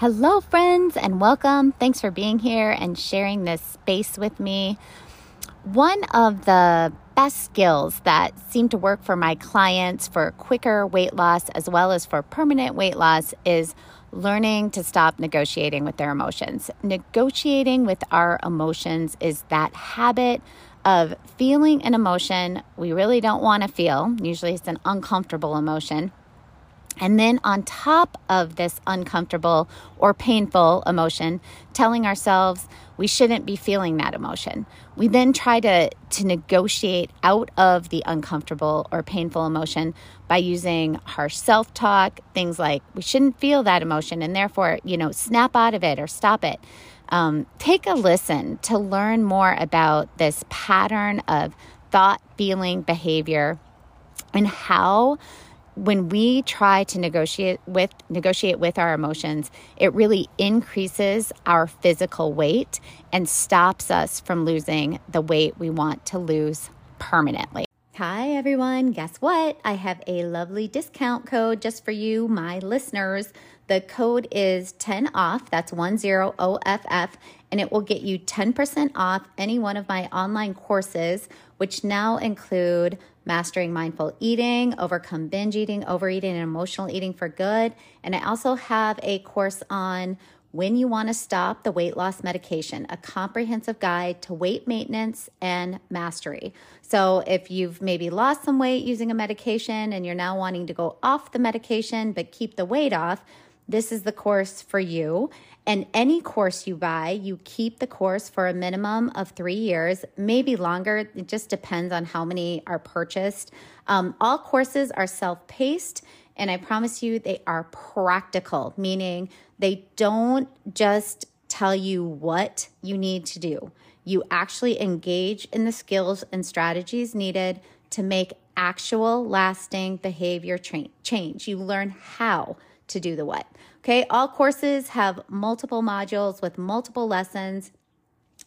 Hello, friends, and welcome. Thanks for being here and sharing this space with me. One of the best skills that seem to work for my clients for quicker weight loss as well as for permanent weight loss is learning to stop negotiating with their emotions. Negotiating with our emotions is that habit of feeling an emotion we really don't want to feel. Usually it's an uncomfortable emotion and then, on top of this uncomfortable or painful emotion, telling ourselves we shouldn't be feeling that emotion. We then try to, to negotiate out of the uncomfortable or painful emotion by using harsh self talk, things like we shouldn't feel that emotion and therefore, you know, snap out of it or stop it. Um, take a listen to learn more about this pattern of thought, feeling, behavior, and how when we try to negotiate with negotiate with our emotions it really increases our physical weight and stops us from losing the weight we want to lose permanently hi everyone. Guess what? I have a lovely discount code just for you my listeners. The code is 10 off. That's 10 off and it will get you 10% off any one of my online courses which now include Mastering Mindful Eating, Overcome Binge Eating, Overeating, and Emotional Eating for Good. And I also have a course on when you want to stop the weight loss medication, a comprehensive guide to weight maintenance and mastery. So, if you've maybe lost some weight using a medication and you're now wanting to go off the medication but keep the weight off, this is the course for you. And any course you buy, you keep the course for a minimum of three years, maybe longer. It just depends on how many are purchased. Um, all courses are self paced, and I promise you they are practical, meaning they don't just tell you what you need to do. You actually engage in the skills and strategies needed to make actual lasting behavior tra- change. You learn how to do the what. Okay, all courses have multiple modules with multiple lessons.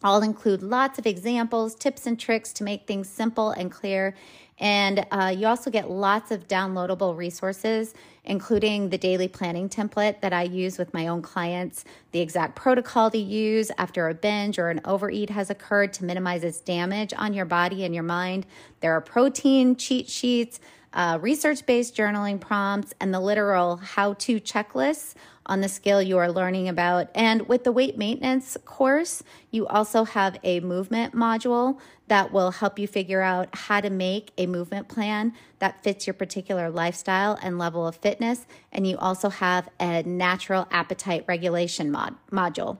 All include lots of examples, tips, and tricks to make things simple and clear. And uh, you also get lots of downloadable resources, including the daily planning template that I use with my own clients, the exact protocol to use after a binge or an overeat has occurred to minimize its damage on your body and your mind. There are protein cheat sheets uh, research based journaling prompts, and the literal how to checklists on the skill you are learning about. And with the weight maintenance course, you also have a movement module that will help you figure out how to make a movement plan that fits your particular lifestyle and level of fitness. And you also have a natural appetite regulation mod- module.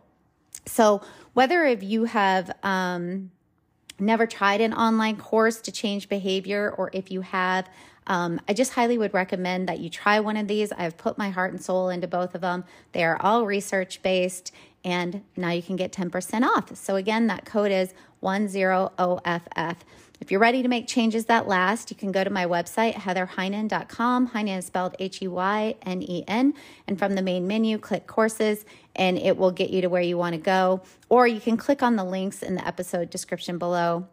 So, whether if you have um, never tried an online course to change behavior, or if you have um, I just highly would recommend that you try one of these. I've put my heart and soul into both of them. They are all research based, and now you can get 10% off. So, again, that code is 10OFF. If you're ready to make changes that last, you can go to my website, heatherheynen.com. Heynen is spelled H E Y N E N. And from the main menu, click courses, and it will get you to where you want to go. Or you can click on the links in the episode description below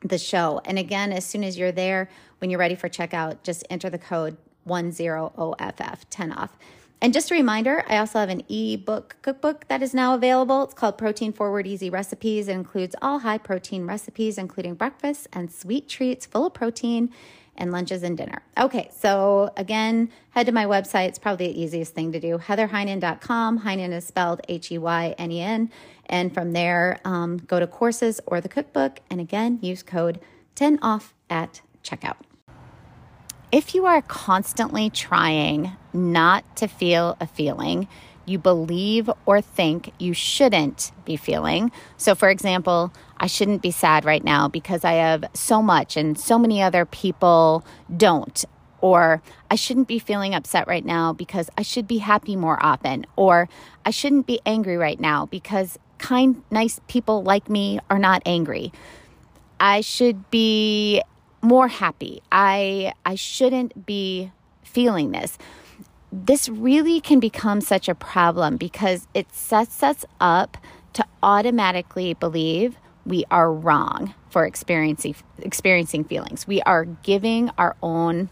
the show. And again, as soon as you're there, when you're ready for checkout, just enter the code 10OFF, 10 off. And just a reminder, I also have an ebook cookbook that is now available. It's called Protein Forward Easy Recipes. It includes all high protein recipes, including breakfast and sweet treats full of protein and lunches and dinner. Okay, so again, head to my website. It's probably the easiest thing to do. HeatherHeynen.com. Heynen is spelled H E Y N E N. And from there, um, go to courses or the cookbook. And again, use code 10 off at checkout. If you are constantly trying not to feel a feeling, you believe or think you shouldn't be feeling. So, for example, I shouldn't be sad right now because I have so much and so many other people don't. or I shouldn't be feeling upset right now because I should be happy more often, or I shouldn't be angry right now because kind, nice people like me are not angry. I should be more happy. I I shouldn't be feeling this. This really can become such a problem because it sets us up to automatically believe we are wrong for experiencing experiencing feelings. We are giving our own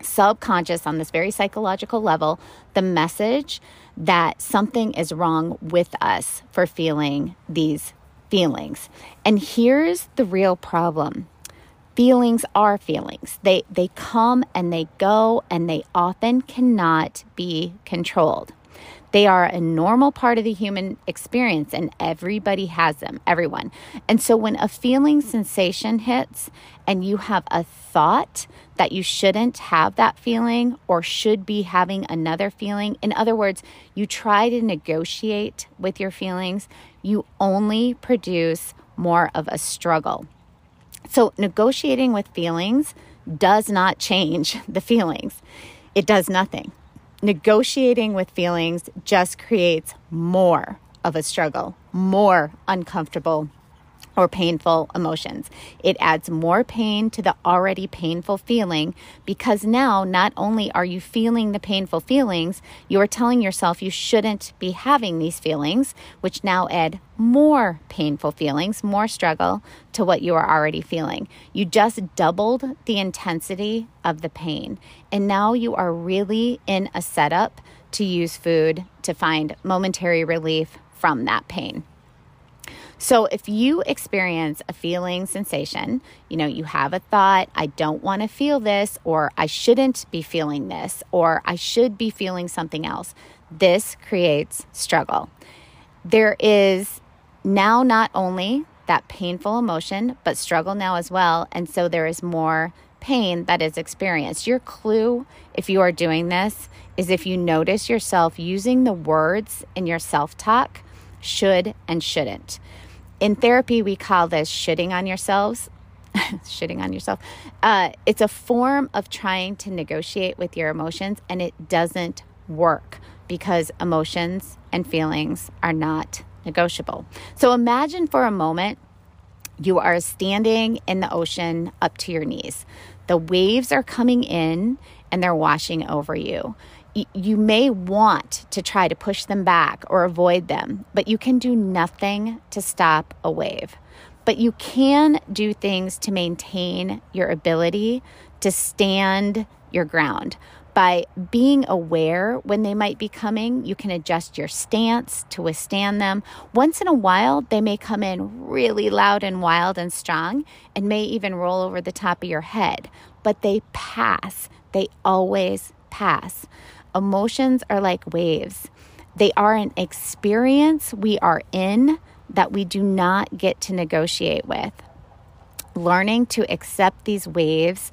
subconscious on this very psychological level the message that something is wrong with us for feeling these feelings. And here's the real problem. Feelings are feelings. They they come and they go and they often cannot be controlled. They are a normal part of the human experience and everybody has them, everyone. And so when a feeling sensation hits and you have a thought that you shouldn't have that feeling or should be having another feeling, in other words, you try to negotiate with your feelings, you only produce more of a struggle. So negotiating with feelings does not change the feelings. It does nothing negotiating with feelings just creates more of a struggle, more uncomfortable or painful emotions. It adds more pain to the already painful feeling because now not only are you feeling the painful feelings, you are telling yourself you shouldn't be having these feelings, which now add more painful feelings, more struggle to what you are already feeling. You just doubled the intensity of the pain. And now you are really in a setup to use food to find momentary relief from that pain. So if you experience a feeling sensation, you know, you have a thought, I don't want to feel this, or I shouldn't be feeling this, or I should be feeling something else, this creates struggle. There is now not only that painful emotion, but struggle now as well. And so there is more pain that is experienced. Your clue, if you are doing this, is if you notice yourself using the words in your self talk should and shouldn't in therapy, we call this shitting on yourselves. shitting on yourself. Uh, it's a form of trying to negotiate with your emotions, and it doesn't work because emotions and feelings are not negotiable. So imagine for a moment you are standing in the ocean up to your knees. The waves are coming in and they're washing over you you may want to try to push them back or avoid them, but you can do nothing to stop a wave. But you can do things to maintain your ability to stand your ground. By being aware when they might be coming, you can adjust your stance to withstand them. Once in a while, they may come in really loud and wild and strong and may even roll over the top of your head, but they pass. They always pass. Emotions are like waves, they are an experience we are in that we do not get to negotiate with. Learning to accept these waves,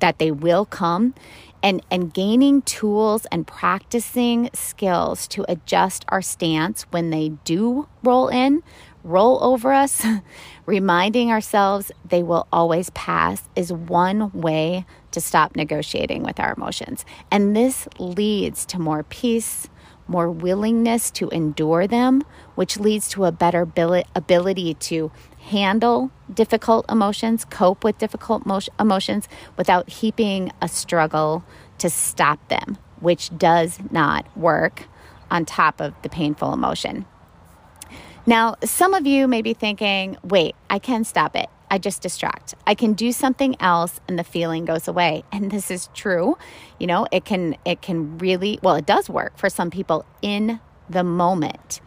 that they will come, and, and gaining tools and practicing skills to adjust our stance when they do roll in, roll over us, reminding ourselves they will always pass is one way to stop negotiating with our emotions. And this leads to more peace, more willingness to endure them, which leads to a better ability to handle difficult emotions, cope with difficult emotions without heaping a struggle to stop them, which does not work on top of the painful emotion. Now, some of you may be thinking, wait, I can stop it. I just distract. I can do something else and the feeling goes away. And this is true. You know, it can it can really well, it does work for some people in the moment.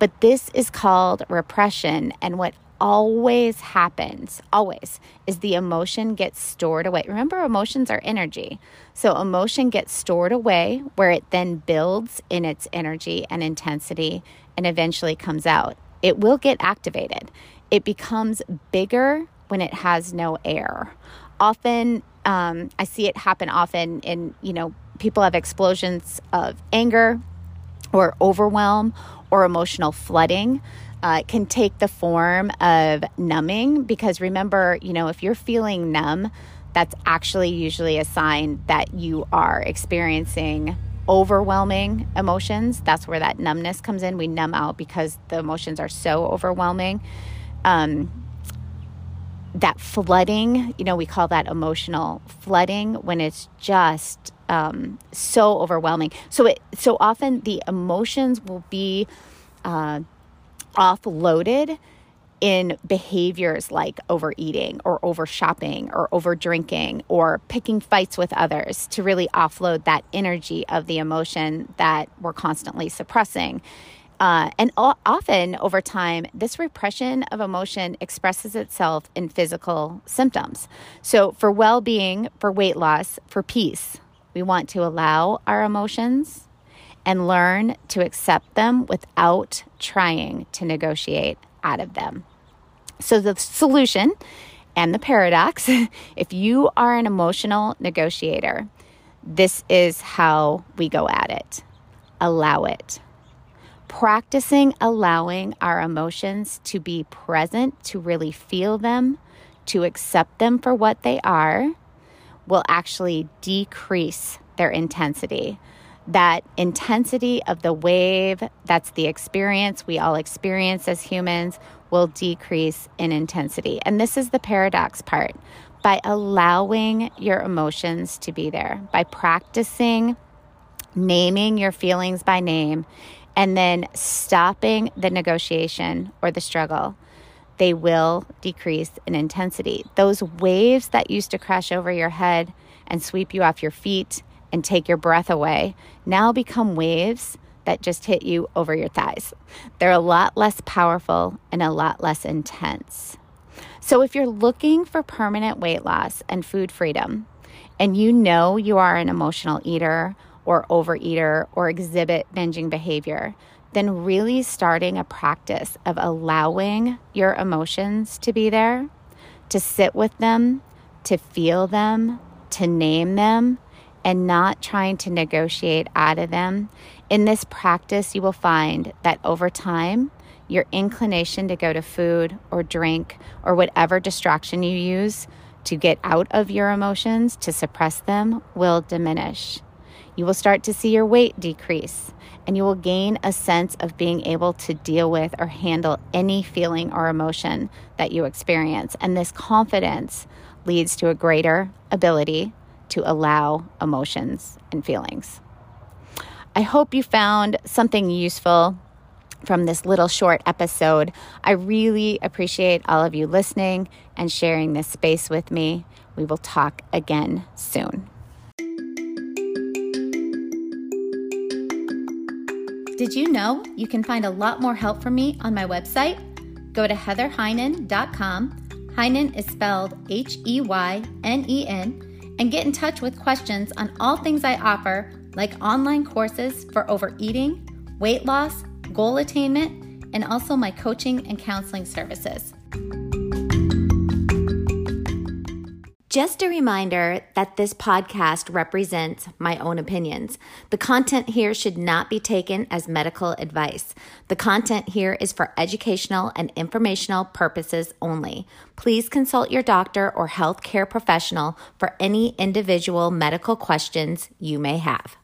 But this is called repression and what always happens, always, is the emotion gets stored away. Remember, emotions are energy. So, emotion gets stored away where it then builds in its energy and intensity and eventually comes out. It will get activated it becomes bigger when it has no air. Often, um, I see it happen often in, you know, people have explosions of anger or overwhelm or emotional flooding. Uh, it can take the form of numbing because remember, you know, if you're feeling numb, that's actually usually a sign that you are experiencing overwhelming emotions. That's where that numbness comes in. We numb out because the emotions are so overwhelming. Um, that flooding, you know, we call that emotional flooding when it's just um, so overwhelming. So it so often the emotions will be uh, offloaded in behaviors like overeating or over shopping or over drinking or picking fights with others to really offload that energy of the emotion that we're constantly suppressing. Uh, and often over time, this repression of emotion expresses itself in physical symptoms. So, for well being, for weight loss, for peace, we want to allow our emotions and learn to accept them without trying to negotiate out of them. So, the solution and the paradox if you are an emotional negotiator, this is how we go at it allow it. Practicing allowing our emotions to be present, to really feel them, to accept them for what they are, will actually decrease their intensity that intensity of the wave, that's the experience we all experience as humans, will decrease in intensity. And this is the paradox part. By allowing your emotions to be there, by practicing naming your feelings by name, and then stopping the negotiation or the struggle, they will decrease in intensity. Those waves that used to crash over your head and sweep you off your feet and take your breath away now become waves that just hit you over your thighs. They're a lot less powerful and a lot less intense. So, if you're looking for permanent weight loss and food freedom, and you know you are an emotional eater or overeater or exhibit binging behavior, then really starting a practice of allowing your emotions to be there, to sit with them, to feel them, to name them, and not trying to negotiate out of them. In this practice, you will find that over time, your inclination to go to food or drink or whatever distraction you use to get out of your emotions, to suppress them, will diminish. You will start to see your weight decrease and you will gain a sense of being able to deal with or handle any feeling or emotion that you experience. And this confidence leads to a greater ability to allow emotions and feelings. I hope you found something useful from this little short episode. I really appreciate all of you listening and sharing this space with me. We will talk again soon. Did you know you can find a lot more help from me on my website? Go to heatherheynen.com. Heynen is spelled H E Y N E N and get in touch with questions on all things I offer, like online courses for overeating, weight loss, goal attainment, and also my coaching and counseling services. Just a reminder that this podcast represents my own opinions. The content here should not be taken as medical advice. The content here is for educational and informational purposes only. Please consult your doctor or healthcare professional for any individual medical questions you may have.